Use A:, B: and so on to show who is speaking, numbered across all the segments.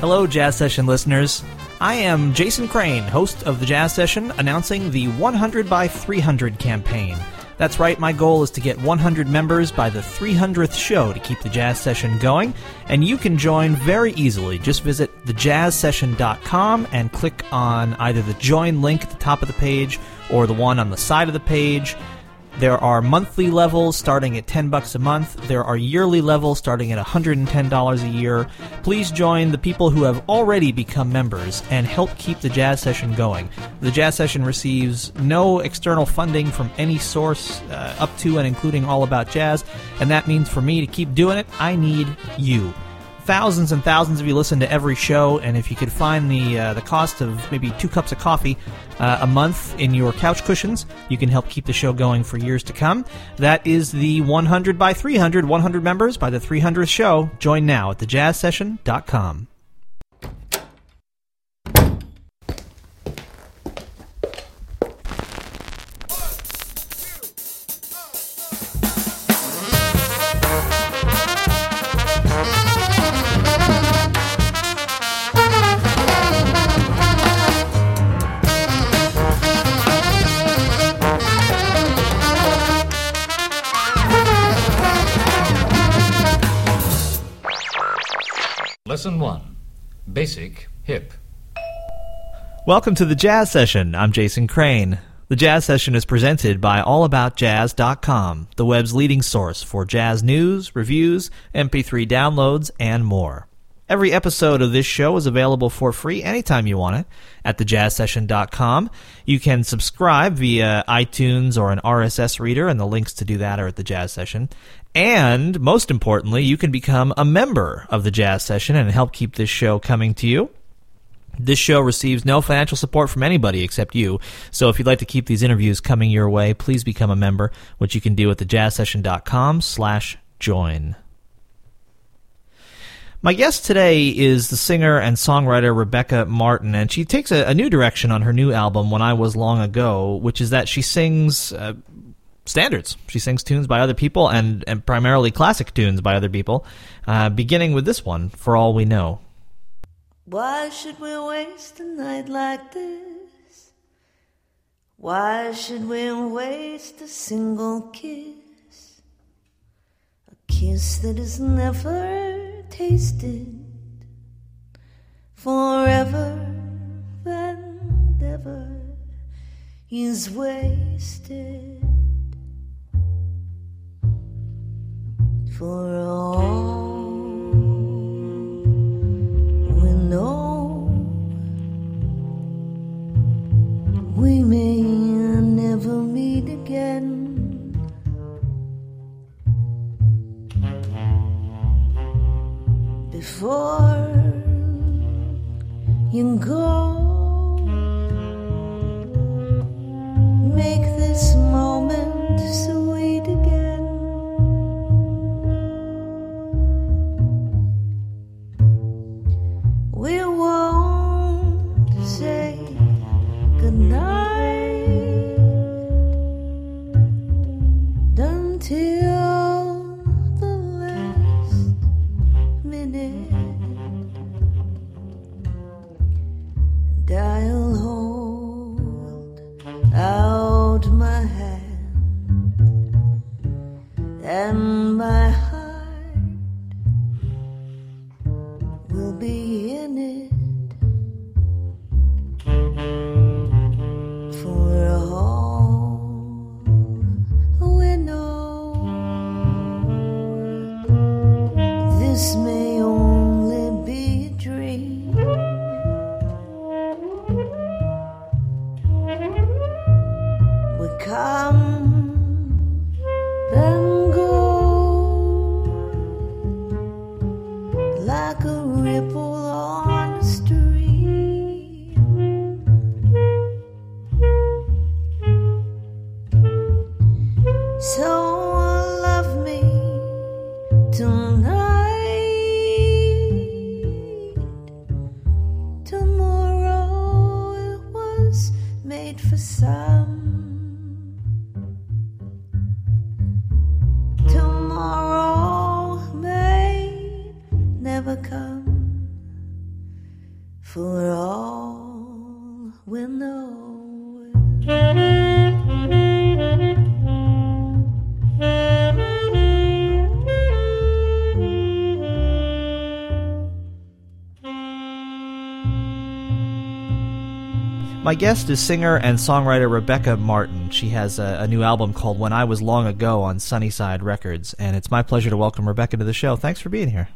A: Hello, Jazz Session listeners. I am Jason Crane, host of the Jazz Session, announcing the 100 by 300 campaign. That's right, my goal is to get 100 members by the 300th show to keep the Jazz Session going, and you can join very easily. Just visit thejazzsession.com and click on either the join link at the top of the page or the one on the side of the page. There are monthly levels starting at 10 bucks a month. There are yearly levels starting at $110 a year. Please join the people who have already become members and help keep the jazz session going. The jazz session receives no external funding from any source uh, up to and including All About Jazz, and that means for me to keep doing it, I need you thousands and thousands of you listen to every show, and if you could find the uh, the cost of maybe two cups of coffee uh, a month in your couch cushions, you can help keep the show going for years to come. That is the 100 by 300, 100 members by the 300th show. Join now at thejazzsession.com.
B: Lesson 1 Basic Hip.
A: Welcome to the Jazz Session. I'm Jason Crane. The Jazz Session is presented by AllAboutJazz.com, the web's leading source for jazz news, reviews, MP3 downloads, and more. Every episode of this show is available for free anytime you want it at thejazzsession.com. You can subscribe via iTunes or an RSS reader, and the links to do that are at the Jazz Session. And most importantly, you can become a member of the Jazz Session and help keep this show coming to you. This show receives no financial support from anybody except you. So if you'd like to keep these interviews coming your way, please become a member, which you can do at thejazzsession.com slash join. My guest today is the singer and songwriter Rebecca Martin, and she takes a, a new direction on her new album, When I Was Long Ago, which is that she sings uh, standards. She sings tunes by other people and, and primarily classic tunes by other people, uh, beginning with this one, For All We Know.
C: Why should we waste a night like this? Why should we waste a single kiss? A kiss that is never tasted forever and ever is wasted. For all we know, we may never meet again. Before you go, make minute. And never come. for all we know.
A: My guest is singer and songwriter Rebecca Martin. She has a, a, new album called When I Was Long Ago on Sunnyside Records, and it's my pleasure to welcome Rebecca to the show. Thanks for being here.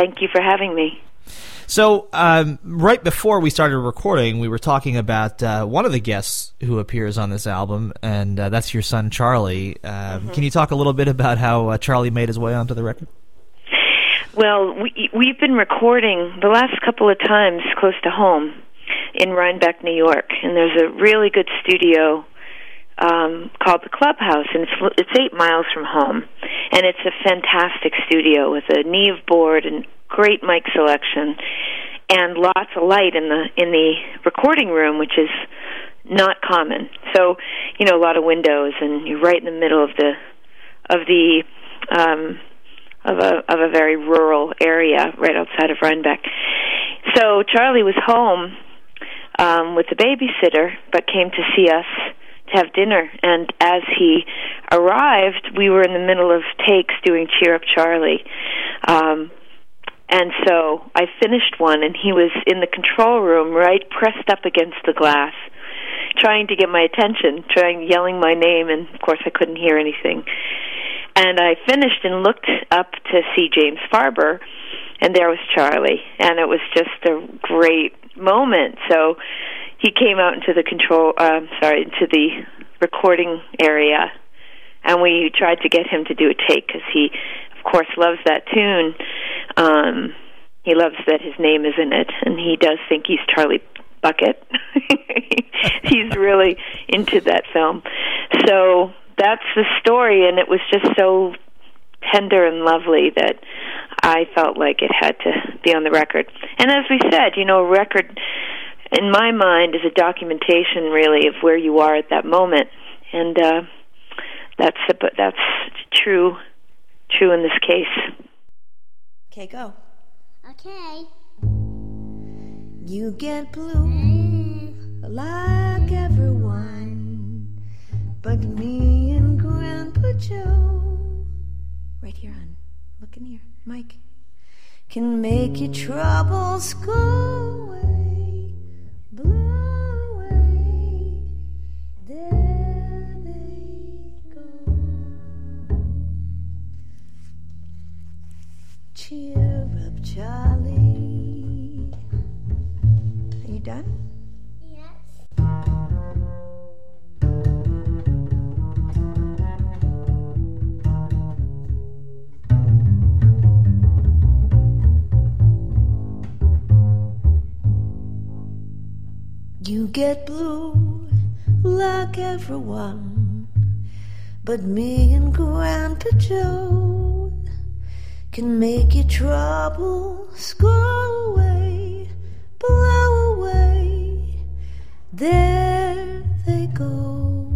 D: Thank you for having me.
A: So, um, right before we started recording, we were talking about uh, one of the guests who appears on this album, and uh, that's your son, Charlie. Um, mm-hmm. Can you talk a little bit about how uh, Charlie made his way onto the record?
D: Well, we, we've been recording the last couple of times close to home in Rhinebeck, New York, and there's a really good studio um, called the Clubhouse, and it's it's eight miles from home, and it's a fantastic studio with a Neve board and great mic selection, and lots of light in the in the recording room, which is not common. So, you know, a lot of windows, and you're right in the middle of the of the um, of a of a very rural area right outside of Rhinebeck. So Charlie was home um, with the babysitter, but came to see us to have dinner. And as he arrived, we were in the middle of takes doing "Cheer Up, Charlie." Um, and so I finished one, and he was in the control room, right pressed up against the glass, trying to get my attention, trying yelling my name, and of course I couldn't hear anything. And I finished and looked up to see James Farber, and there was Charlie, and it was just a great moment. So he came out into the control, uh, sorry, into the recording area, and we tried to get him to do a take because he, of course, loves that tune. Um, he loves that his name is in it, and he does think he's Charlie Bucket. he's really into that film. So that's the story, and it was just so tender and lovely that I felt like it had to be on the record. And as we said, you know, record in my mind is a documentation really of where you are at that moment. And uh that's but that's true true in this case.
C: Okay, go.
E: Okay.
C: You get blue like everyone, but me and Grandpa Joe. Right here, hon. Look in here. Mike. Can make your troubles go get blue like everyone, but me and Grandpa Joe can make your troubles go away, blow away. There they go.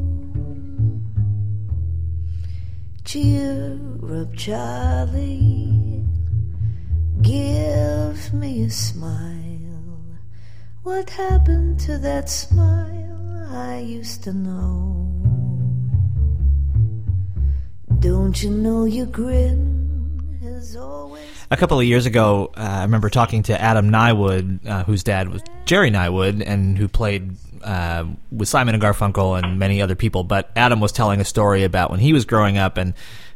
C: Cheer up, Charlie. Give me a smile. What happened to that smile I used to know? Don't you know your grin is always.
A: A couple of years ago, uh, I remember talking to Adam Niewood, uh, whose dad was Gerry Niewood, and who played uh, with Simon and Garfunkel and many other people. But Adam was telling a story about when he was growing up, and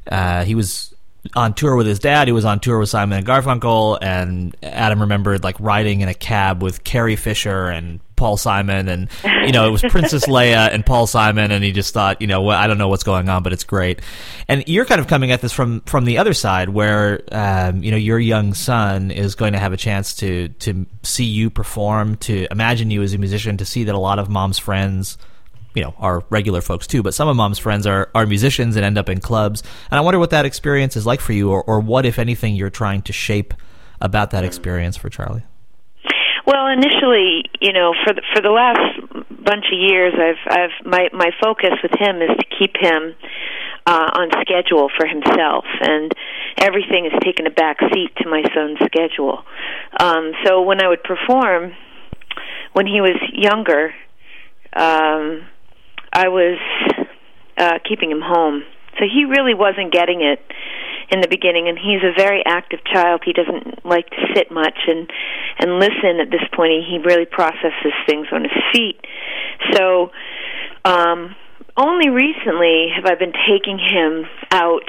A: uh, he was on tour with his dad. He was on tour with Simon and Garfunkel, and Adam remembered like riding in a cab with Carrie Fisher and Paul Simon, and you know it was Princess Leia and Paul Simon, and he just thought, you know, well, I don't know what's going on, but it's great. And you're kind of coming at this from from the other side, where um, you know your young son is going to have a chance to to see you perform, to imagine you as a musician, to see that a lot of mom's friends you know are regular folks too, but some of mom's friends are are musicians and end up in clubs. And I wonder what that experience is like for you, or, or what, if anything, you're trying to shape about that experience for Charlie.
D: Well, initially, you know, for the, for the last bunch of years, I've I've my my focus with him is to keep him uh, on schedule for himself, and everything is taken a back seat to my son's schedule. Um, so when I would perform, when he was younger, um, I was uh, keeping him home. So he really wasn't getting it in the beginning and he's a very active child. He doesn't like to sit much and and listen at this point. He really processes things on his feet. So um only recently have i been taking him out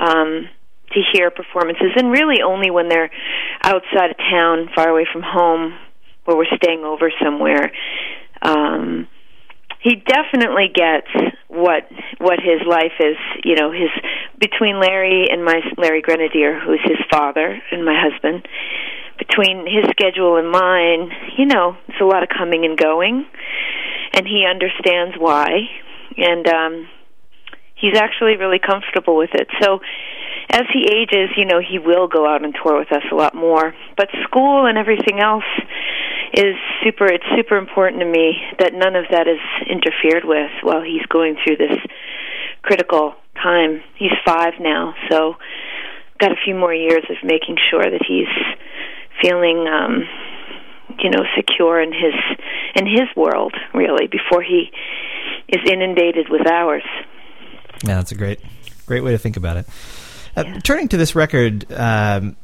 D: um to hear performances and really only when they're outside of town far away from home where we're staying over somewhere. Um he definitely gets what what his life is you know his between larry and my larry grenadier who's his father and my husband between his schedule and mine you know it's a lot of coming and going and he understands why and um he's actually really comfortable with it. So as he ages you know he will go out and tour with us a lot more but school and everything else is super it's super important to me that none of that is interfered with while he's going through this critical time. He's 5 now so got a few more years of making sure that he's feeling um you know secure in his in his world really before he is inundated with ours
A: yeah that's a great great way to think about it. Uh, yeah. turning to this record um,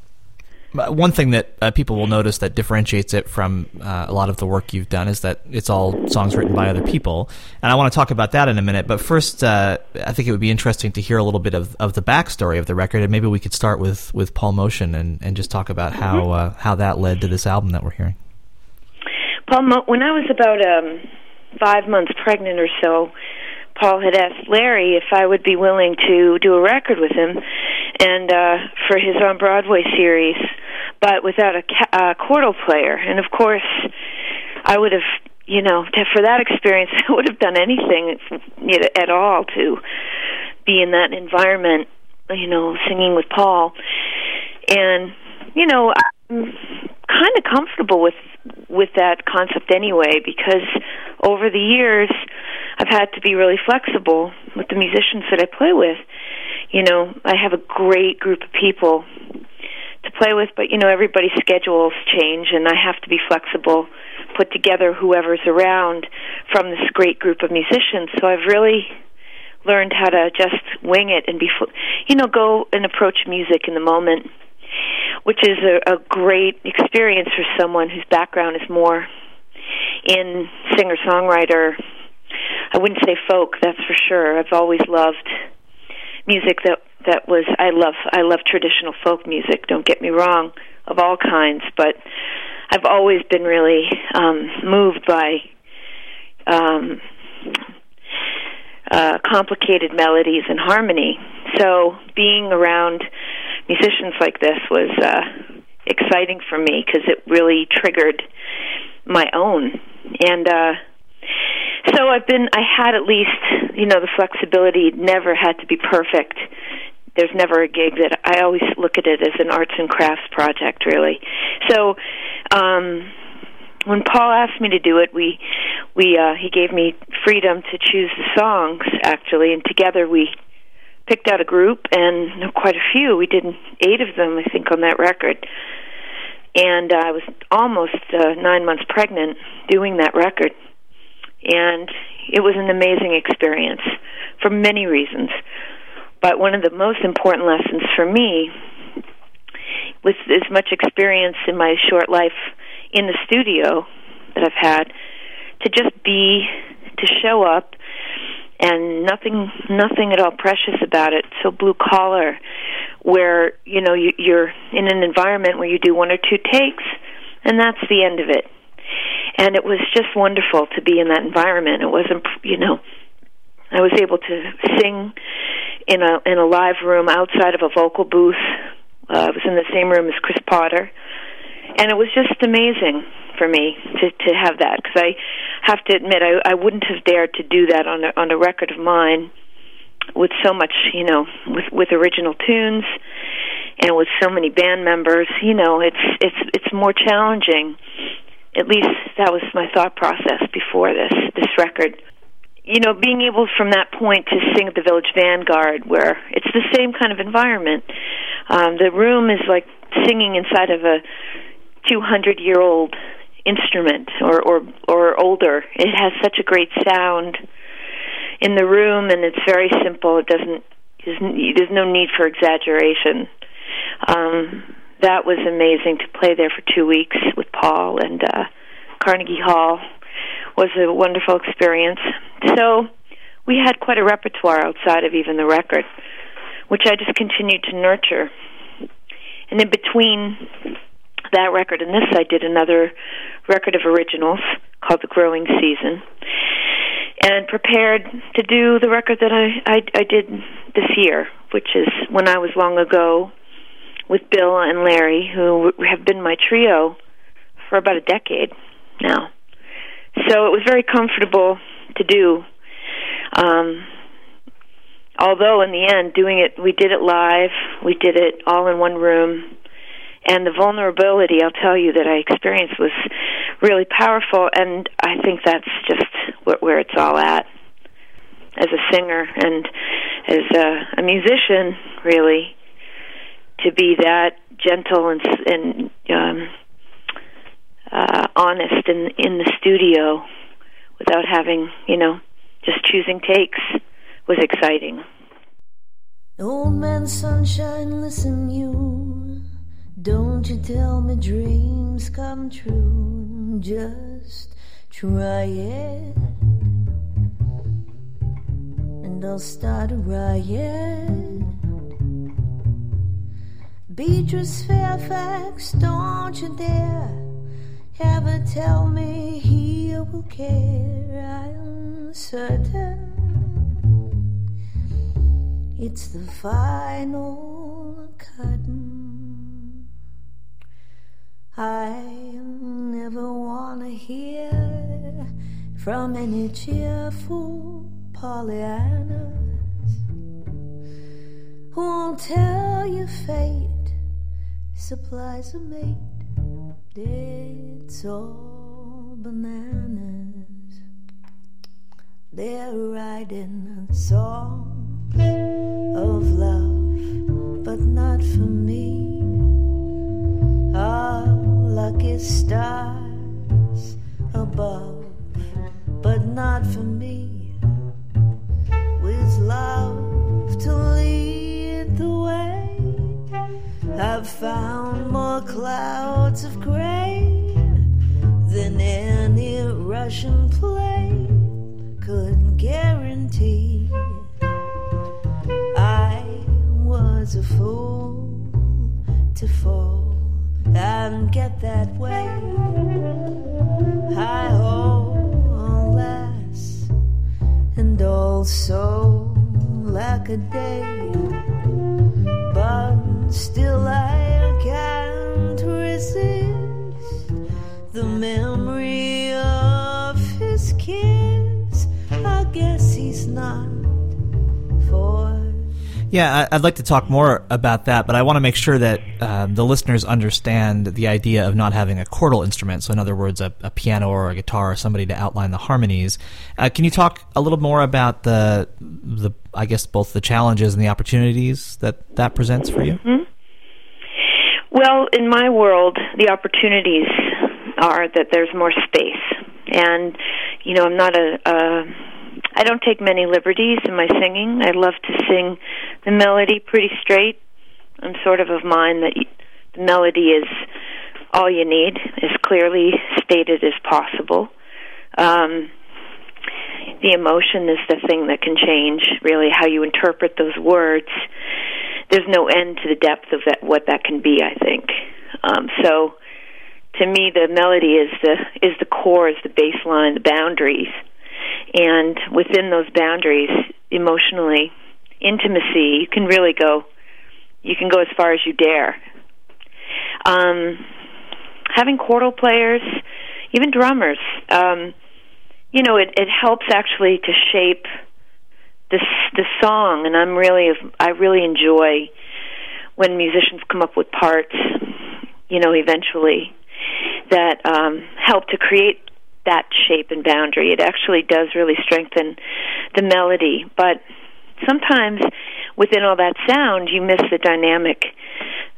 A: one thing that uh, people will notice that differentiates it from uh, a lot of the work you've done is that it's all songs written by other people, and I want to talk about that in a minute. But first, uh, I think it would be interesting to hear a little bit of, of the backstory of the record, and maybe we could start with, with Paul Motian and, and just talk about how mm-hmm. Uh, how that led to this album that we're hearing.
D: Paul, Mo- when I was about um, five months pregnant or so, Paul had asked Larry if I would be willing to do a record with him, and uh, for his on Broadway series, but without a ca- uh, chordal player. And of course, I would have, you know, for that experience, I would have done anything you know, at all to be in that environment, you know, singing with Paul. And you know, kind of comfortable with with that concept anyway because over the years I've had to be really flexible with the musicians that I play with. You know, I have a great group of people to play with, but you know, everybody's schedules change and I have to be flexible, put together whoever's around from this great group of musicians. So I've really learned how to just wing it and be you know, go and approach music in the moment which is a, a great experience for someone whose background is more in singer songwriter. I wouldn't say folk, that's for sure. I've always loved music that that was I love I love traditional folk music, don't get me wrong, of all kinds, but I've always been really um moved by um uh complicated melodies and harmony. So being around musicians like this was uh, exciting for me because it really triggered my own. And uh, so I've been, I had at least, you know, the flexibility, never had to be perfect. There's never a gig that I always look at it as an arts and crafts project, really. So, um, when Paul asked me to do it, we we uh, he gave me freedom to choose the songs actually, and together we picked out a group, and quite a few. We did eight of them, I think, on that record. And uh, I was almost uh, nine months pregnant doing that record. And it was an amazing experience for many reasons. But one of the most important lessons for me, with as much experience in my short life in the studio that I've had, to just be, to show up and nothing nothing at all precious about it. So blue collar where you know you, you're in an environment where you do one or two takes and that's the end of it. And it was just wonderful to be in that environment. It wasn't you know i was able to sing in a in a live room outside of a vocal booth. Uh, i was in the same room as chris potter and it was just amazing for me to to have that because I have to admit I I wouldn't have dared to do that on a on a record of mine with so much you know with with original tunes and with so many band members. You know it's it's it's more challenging. At least that was my thought process before this this record. You know, being able from that point to sing at the Village Vanguard, where it's the same kind of environment. Um, the room is like singing inside of a 200 year old instrument or, or or older. It has such a great sound in the room, and it's very simple. It doesn't there's no need for exaggeration. Um, that was amazing to play there for two weeks with Paul and uh, Carnegie Hall was a wonderful experience. So we had quite a repertoire outside of even the record, which I just continued to nurture. And in between that record and this, I did another record of originals called The Growing Season, and prepared to do the record that I, I, I did this year, which is When I Was Long Ago, with Bill and Larry, who have been my trio for about a decade now. So it was very comfortable to do. Um, although in the end, doing it, we did it live. We did it all in one room, and the vulnerability I'll tell you that I experienced was really powerful. And I think that's just where, where it's all at as a singer and as a, a musician, really, to be that gentle and and um, uh, honest in in the studio without having you know just choosing takes was exciting.
C: Old man sunshine, listen you. Don't you tell me dreams come true. Just try it. And I'll start a riot. Beatrice Fairfax, don't you dare ever tell me he will care. I'm certain it's the final curtain. I never wanna hear from any cheerful Pollyannas who won't tell you fate supplies a mate it's all bananas. They're writing songs of love, but not for me. Lucky stars above, but not for me. With love to lead the way. I've found more clouds of gray than any Russian plane could guarantee. I was a fool to fall and get that way. I oh, alas, and also like a day, but Still, I can't resist the memory
A: Yeah, I'd like to talk more about that, but I want to make sure that um, the listeners understand the idea of not having a chordal instrument. So, in other words, a, a piano or a guitar or somebody to outline the harmonies. Uh, can you talk a little more about the the I guess both the challenges and the opportunities that that presents for you?
D: Mm-hmm. Well, in my world, the opportunities are that there's more space, and you know, I'm not a. a I don't take many liberties in my singing. I love to sing the melody pretty straight. I'm sort of of mind that the melody is all you need, as clearly stated as possible. Um, the emotion is the thing that can change really how you interpret those words there's no end to the depth of that what that can be i think um so to me the melody is the is the core is the baseline the boundaries and within those boundaries emotionally intimacy you can really go you can go as far as you dare. Um having chordal players even drummers um you know, it, it helps actually to shape this the song, and I'm really I really enjoy when musicians come up with parts, you know, eventually that um, help to create that shape and boundary. It actually does really strengthen the melody, but sometimes within all that sound, you miss the dynamic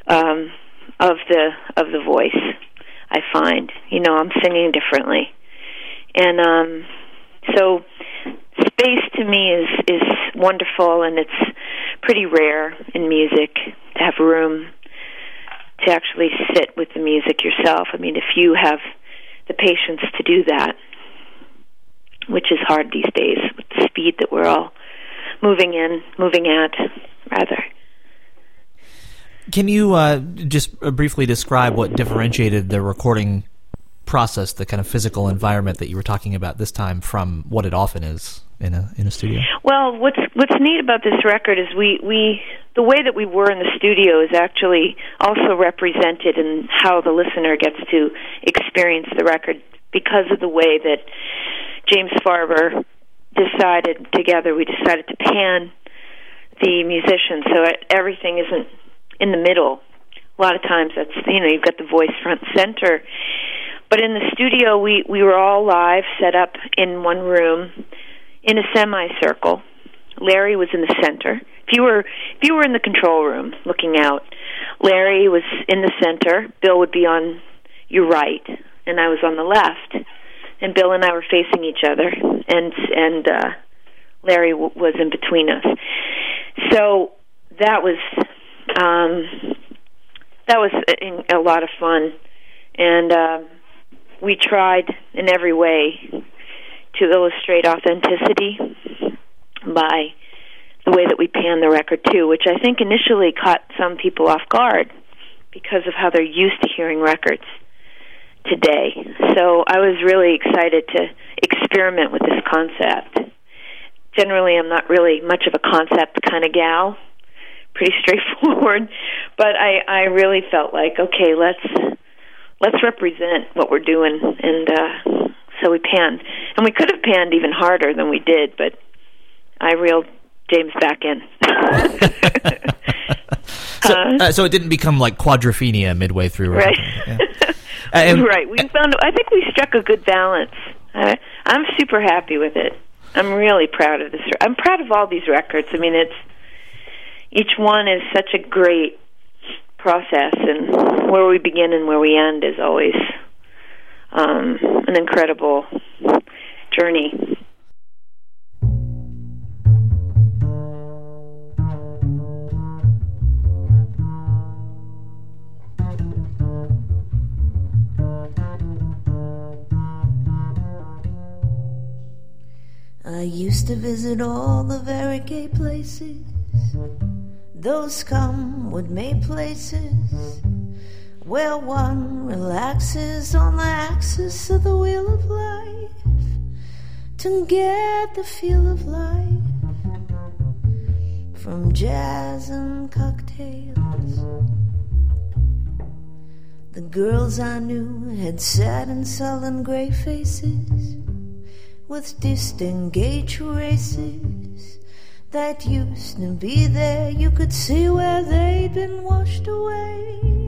D: um, of the of the voice. I find, you know, I'm singing differently, and um, so space to me is is wonderful, and it's pretty rare in music to have room to actually sit with the music yourself. I mean, if you have the patience to do that, which is hard these days with the speed that we're all moving in, moving at, rather.
A: Can you uh, just briefly describe what differentiated the recording process, the kind of physical environment that you were talking about this time, from what it often is in a in a studio?
D: Well, what's what's neat about this record is we we the way that we were in the studio is actually also represented in how the listener gets to experience the record because of the way that James Farber decided together we decided to pan the musicians so everything isn't in the middle. A lot of times that's you know you've got the voice front center. But in the studio we we were all live set up in one room in a semicircle. Larry was in the center. If you were if you were in the control room looking out larry was in the center. Bill would be on your right and i was on the left. And Bill and I were facing each other, and and uh, Larry w- was in between us. So that was um, that was a, a lot of fun, and uh, we tried in every way to illustrate authenticity by the way that we pan the record too, which I think initially caught some people off guard because of how they're used to hearing records today. So I was really excited to experiment with this concept. Generally, I'm not really much of a concept kind of gal, pretty straightforward, but I I really felt like okay, let's let's represent what we're doing and uh so we panned. And we could have panned even harder than we did, but I reeled James back in.
A: so, uh, so it didn't become like quadrophenia midway through,
D: right? Yeah. Uh, right. We found. I think we struck a good balance. I, I'm super happy with it. I'm really proud of this. I'm proud of all these records. I mean, it's each one is such a great process, and where we begin and where we end is always um, an incredible journey.
C: I used to visit all the very gay places, those come would make places where one relaxes on the axis of the wheel of life to get the feel of life from jazz and cocktails. The girls I knew had sad and sullen gray faces with disengaged races that used to be there. You could see where they'd been washed away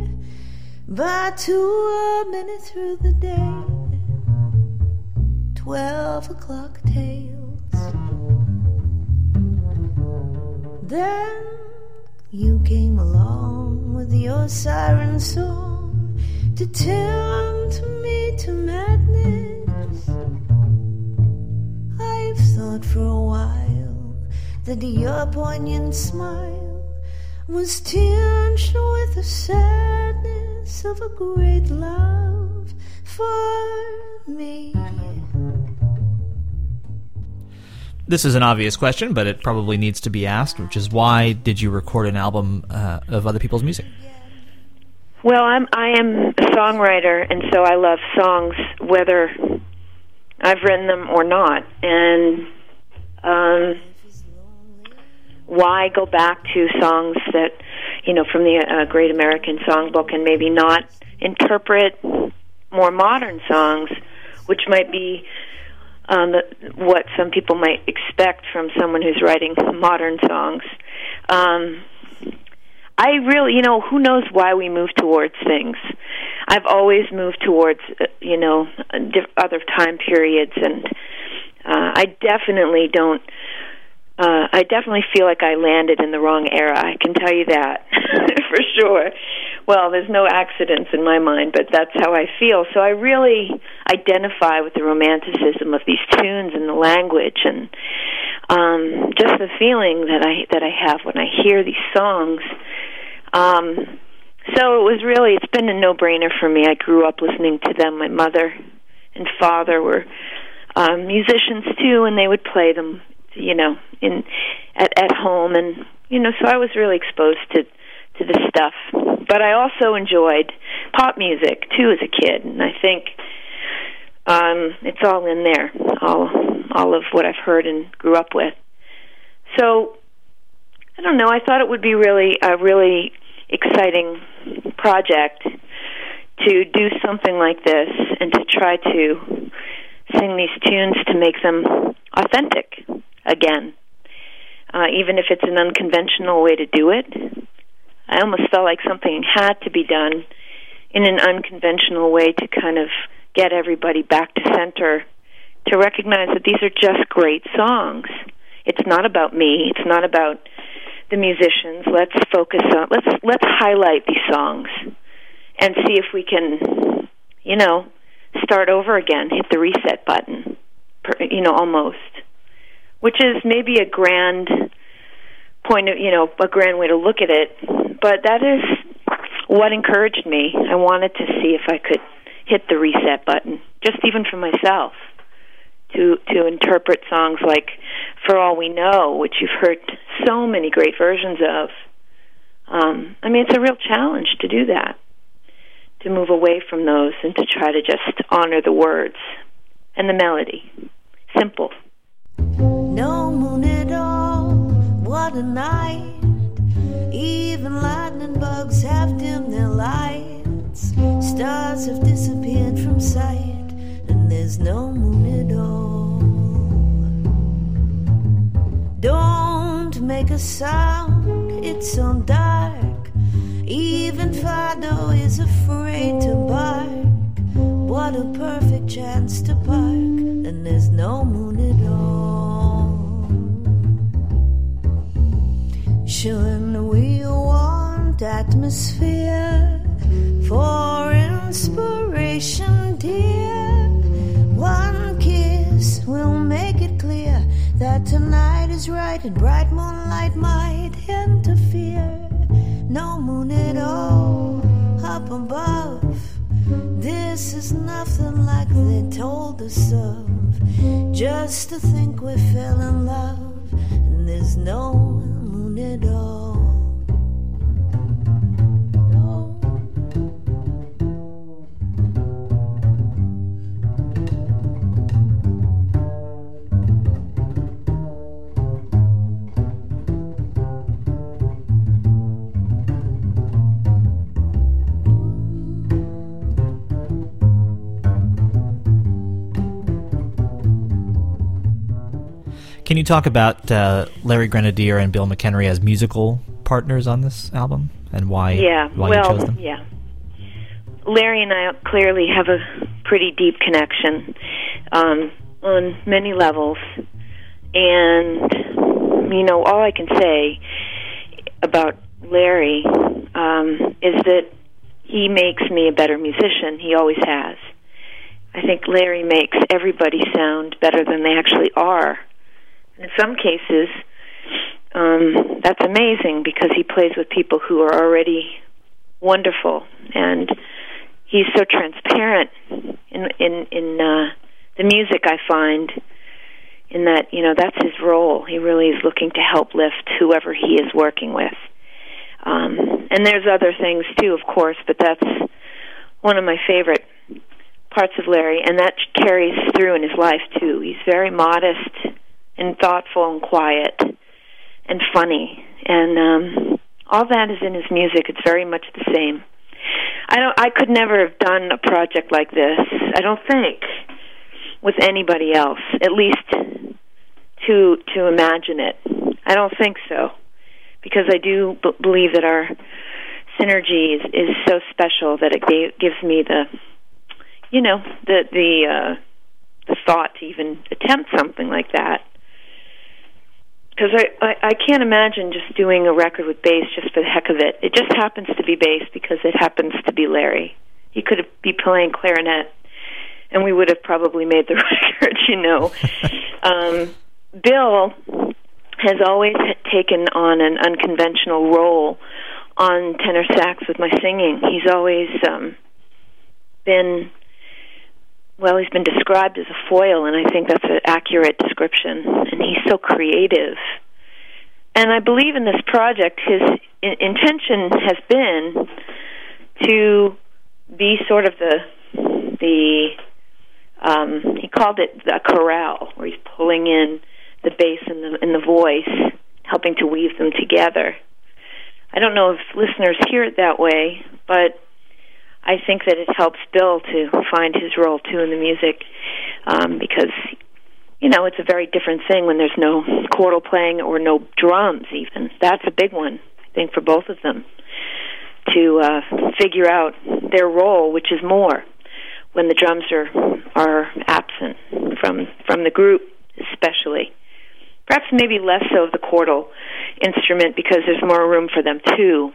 C: by two a minute through the day. Twelve o'clock tales. Then you came along with your siren song to tempt me to madness. I've thought for a while that your poignant smile was tinged with the sadness of a great love for me.
A: This is an obvious question, but it probably needs to be asked, which is why did you record an album uh, of other people's music?
D: Well, I'm I am a songwriter, and so I love songs, whether I've written them or not, and um, why go back to songs that you know from the uh, Great American Songbook and maybe not interpret more modern songs, which might be um, what some people might expect from someone who's writing modern songs. Um, I really, you know, who knows why we move towards things. I've always moved towards uh, you know diff- other time periods, and uh, I definitely don't. Uh, I definitely feel like I landed in the wrong era. I can tell you that for sure. Well, there's no accidents in my mind, but that's how I feel. So I really identify with the romanticism of these tunes and the language, and um, just the feeling that I that I have when I hear these songs. Um, so it was really it's been a no-brainer for me. I grew up listening to them. My mother and father were um, musicians too, and they would play them, you know, in at at home, and you know, so I was really exposed to to this stuff. But I also enjoyed pop music too as a kid, and I think um, it's all in there, all all of what I've heard and grew up with. So I don't know. I thought it would be really a really exciting project to do something like this and to try to sing these tunes to make them authentic again. Uh, even if it's an unconventional way to do it, I almost felt like something had to be done in an unconventional way to kind of get everybody back to center to recognize that these are just great songs. It's not about me. It's not about the musicians. Let's focus on let's let's highlight these songs and see if we can, you know, start over again. Hit the reset button, you know, almost, which is maybe a grand point of you know a grand way to look at it, but that is what encouraged me. I wanted to see if I could hit the reset button, just even for myself to to interpret songs like "For All We Know," which you've heard so many great versions of. Um, I mean, it's a real challenge to do that, to move away from those and to try to just honor the words and the melody. Simple.
C: No moon at all, what a night. Even lightning bugs have dimmed their lights. Stars have disappeared from sight, and there's no moon at all. Don't make a sound, it's so dark. Even Fido is afraid to bark. What a perfect chance to park, and there's no moon at all. We want atmosphere for inspiration, dear. One kiss will make it clear that tonight is right and bright moonlight might interfere. No moon at all up above. This is nothing like they told us of. Just to think we fell in love, and there's no moon
A: Can you talk about uh, Larry Grenadier and Bill McHenry as musical partners on this album and why
D: Yeah.
A: why
D: well,
A: you chose them?
D: yeah. Larry and I clearly have a pretty deep connection um, on many levels, and you know, all I can say about Larry um, is that he makes me a better musician. He always has. I think Larry makes everybody sound better than they actually are. In some cases, um, that's amazing because he plays with people who are already wonderful, and he's so transparent in in in uh, the music. I find in that you know that's his role. He really is looking to help lift whoever he is working with. Um, and there's other things too, of course, but that's one of my favorite parts of Larry, and that carries through in his life too. He's very modest and thoughtful and quiet and funny, and um, all that is in his music. It's very much the same. I don't. I could never have done a project like this. I don't think with anybody else, at least to to imagine it. I don't think so, because I do b- believe that our synergy is, is so special that it gave, gives me the, you know, the the uh, the thought to even attempt something like that. Because I, I I can't imagine just doing a record with bass just for the heck of it. It just happens to be bass because it happens to be Larry. He could be playing clarinet, and we would have probably made the record. You know, um, Bill has always taken on an unconventional role on tenor sax with my singing. He's always um, been well, he's been described as a foil, and I think that's an accurate description. And he's so creative. And I believe in this project, his in- intention has been to be sort of the the um, he called it the chorale, where he's pulling in the bass and the and the voice, helping to weave them together. I don't know if listeners hear it that way, but I think that it helps Bill to find his role too in the music um, because you know it's a very different thing when there's no chordal playing or no drums even. That's a big one I think for both of them to uh, figure out their role, which is more when the drums are are absent from from the group, especially. Perhaps maybe less so of the chordal instrument because there's more room for them too.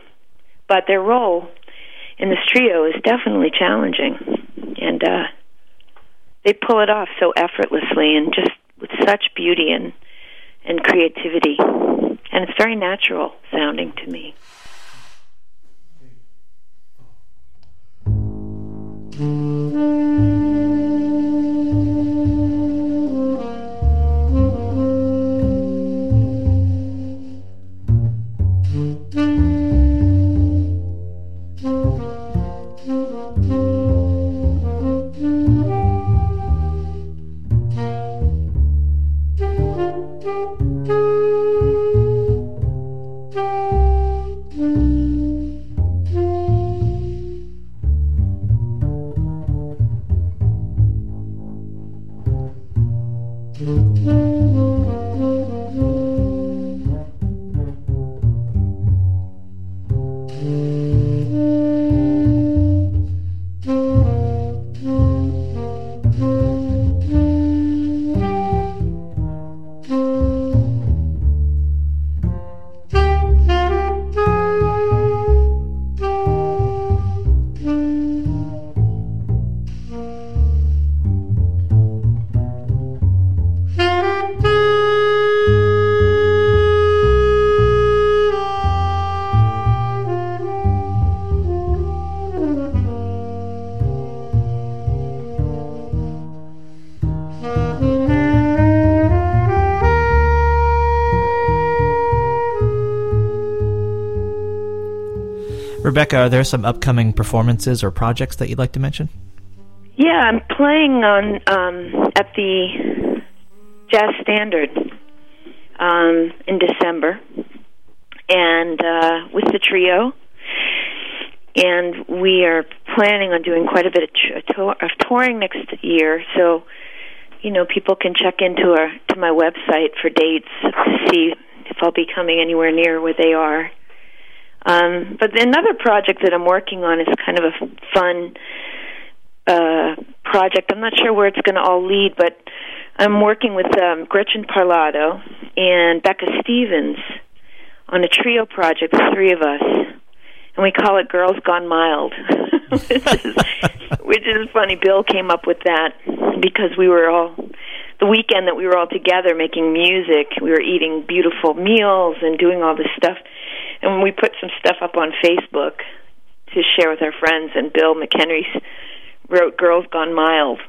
D: But their role in this trio is definitely challenging, and uh, they pull it off so effortlessly and just with such beauty and and creativity, and it's very natural sounding to me.
A: Rebecca, are there some upcoming performances or projects that you'd like to mention?
D: Yeah, I'm playing on um, at the Jazz Standard um, in December, and uh, with the trio, and we are planning on doing quite a bit of, of touring next year. So, you know, people can check into our to my website for dates to see if I'll be coming anywhere near where they are. Um, but another project that I'm working on is kind of a fun uh, project. I'm not sure where it's going to all lead, but I'm working with um, Gretchen Parlato and Becca Stevens on a trio project, the three of us, and we call it Girls Gone Mild, which, is, which is funny. Bill came up with that because we were all the weekend that we were all together making music. We were eating beautiful meals and doing all this stuff and we put some stuff up on Facebook to share with our friends. And Bill McHenry wrote "Girls Gone Mild,"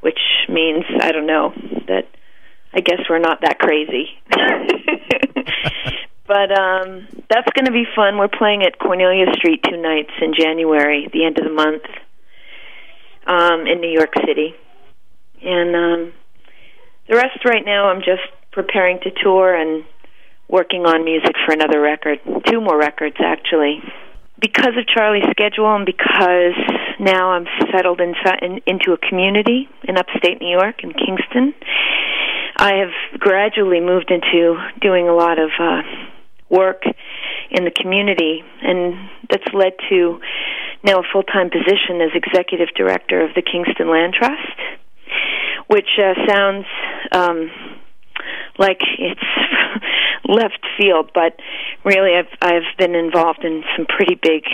D: which means I don't know that I guess we're not that crazy. but um that's going to be fun. We're playing at Cornelia Street two nights in January, the end of the month, um, in New York City, and um, the rest right now I'm just preparing to tour and working on music for another record, two more records actually. Because of Charlie's schedule and because now I'm settled inside, in, into a community in upstate New York in Kingston, I have gradually moved into doing a lot of uh, work in the community, and that's led to now a full time position as executive director of the Kingston Land Trust, which uh, sounds um, like it's left field, but really I've I've been involved in some pretty big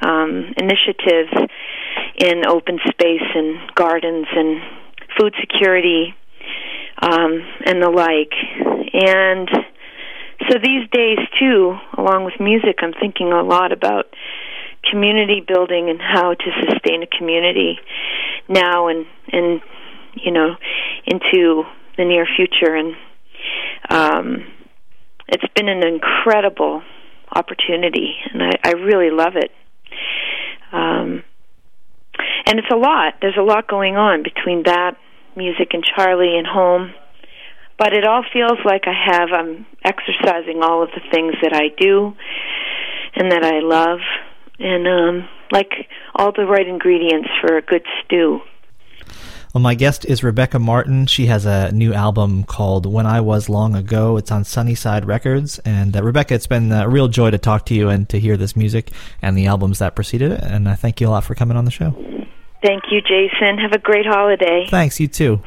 D: um, initiatives in open space and gardens and food security um, and the like. And so these days too, along with music, I'm thinking a lot about community building and how to sustain a community now and and you know into the near future and um it's been an incredible opportunity and I, I really love it. Um and it's a lot. There's a lot going on between that music and Charlie and home. But it all feels like I have I'm exercising all of the things that I do and that I love and um like all the right ingredients for a good stew.
A: Well, my guest is Rebecca Martin. She has a new album called When I Was Long Ago. It's on Sunnyside Records. And uh, Rebecca, it's been a real joy to talk to you and to hear this music and the albums that preceded it. And I thank you a lot for coming on the show.
D: Thank you, Jason. Have a great holiday.
A: Thanks, you too.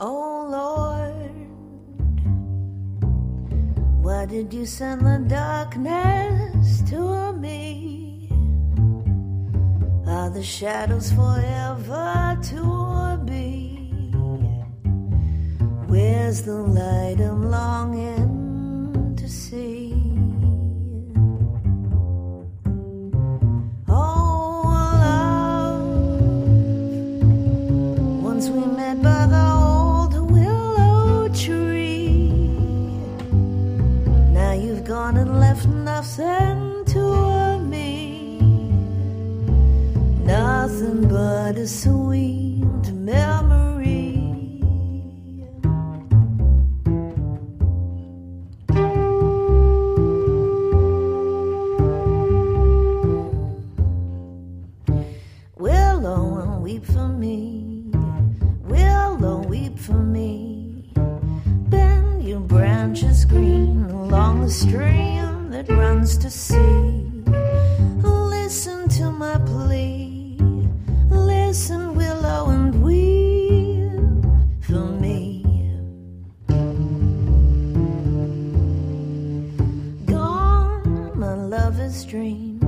C: Oh Lord, why did you send the darkness to me? Are the shadows forever to be? Where's the light I'm longing to see? Sweet memory. Willow and weep for me. Willow weep for me. Bend your branches green along the stream that runs to sea. Dream,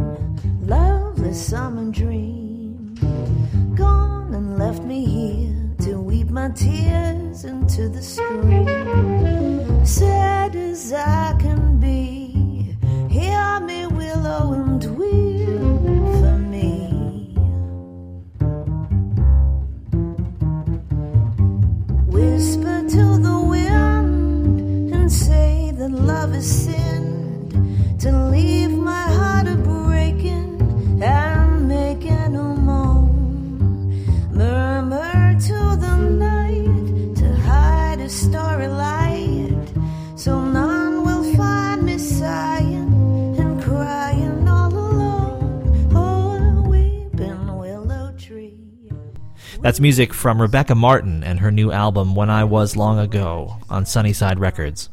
C: lovely summer dream. Gone and left me here to weep my tears into the stream. Sad as I
A: That's music from Rebecca Martin and her new album When I Was Long Ago on Sunnyside Records.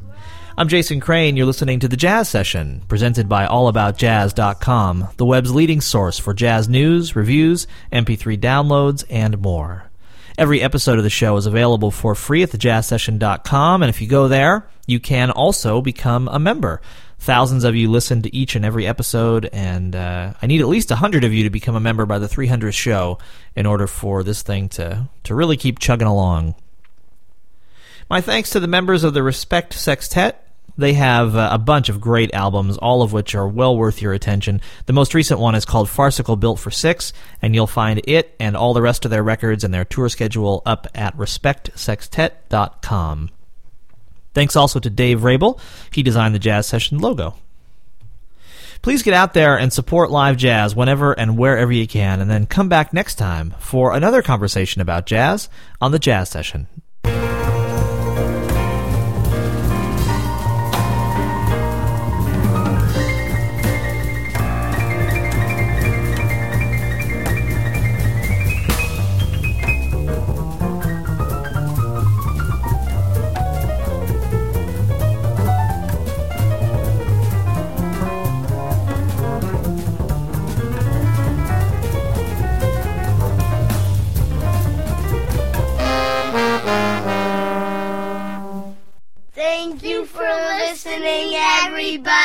A: I'm Jason Crane. You're listening to The Jazz Session, presented by AllAboutJazz.com, the web's leading source for jazz news, reviews, MP3 downloads, and more. Every episode of the show is available for free at thejazzsession.com, and if you go there, you can also become a member. Thousands of you listen to each and every episode, and uh, I need at least 100 of you to become a member by the 300th show in order for this thing to, to really keep chugging along. My thanks to the members of the Respect Sextet. They have uh, a bunch of great albums, all of which are well worth your attention. The most recent one is called Farcical Built for Six, and you'll find it and all the rest of their records and their tour schedule up at respectsextet.com. Thanks also to Dave Rabel. He designed the Jazz Session logo. Please get out there and support live jazz whenever and wherever you can, and then come back next time for another conversation about jazz on the Jazz Session.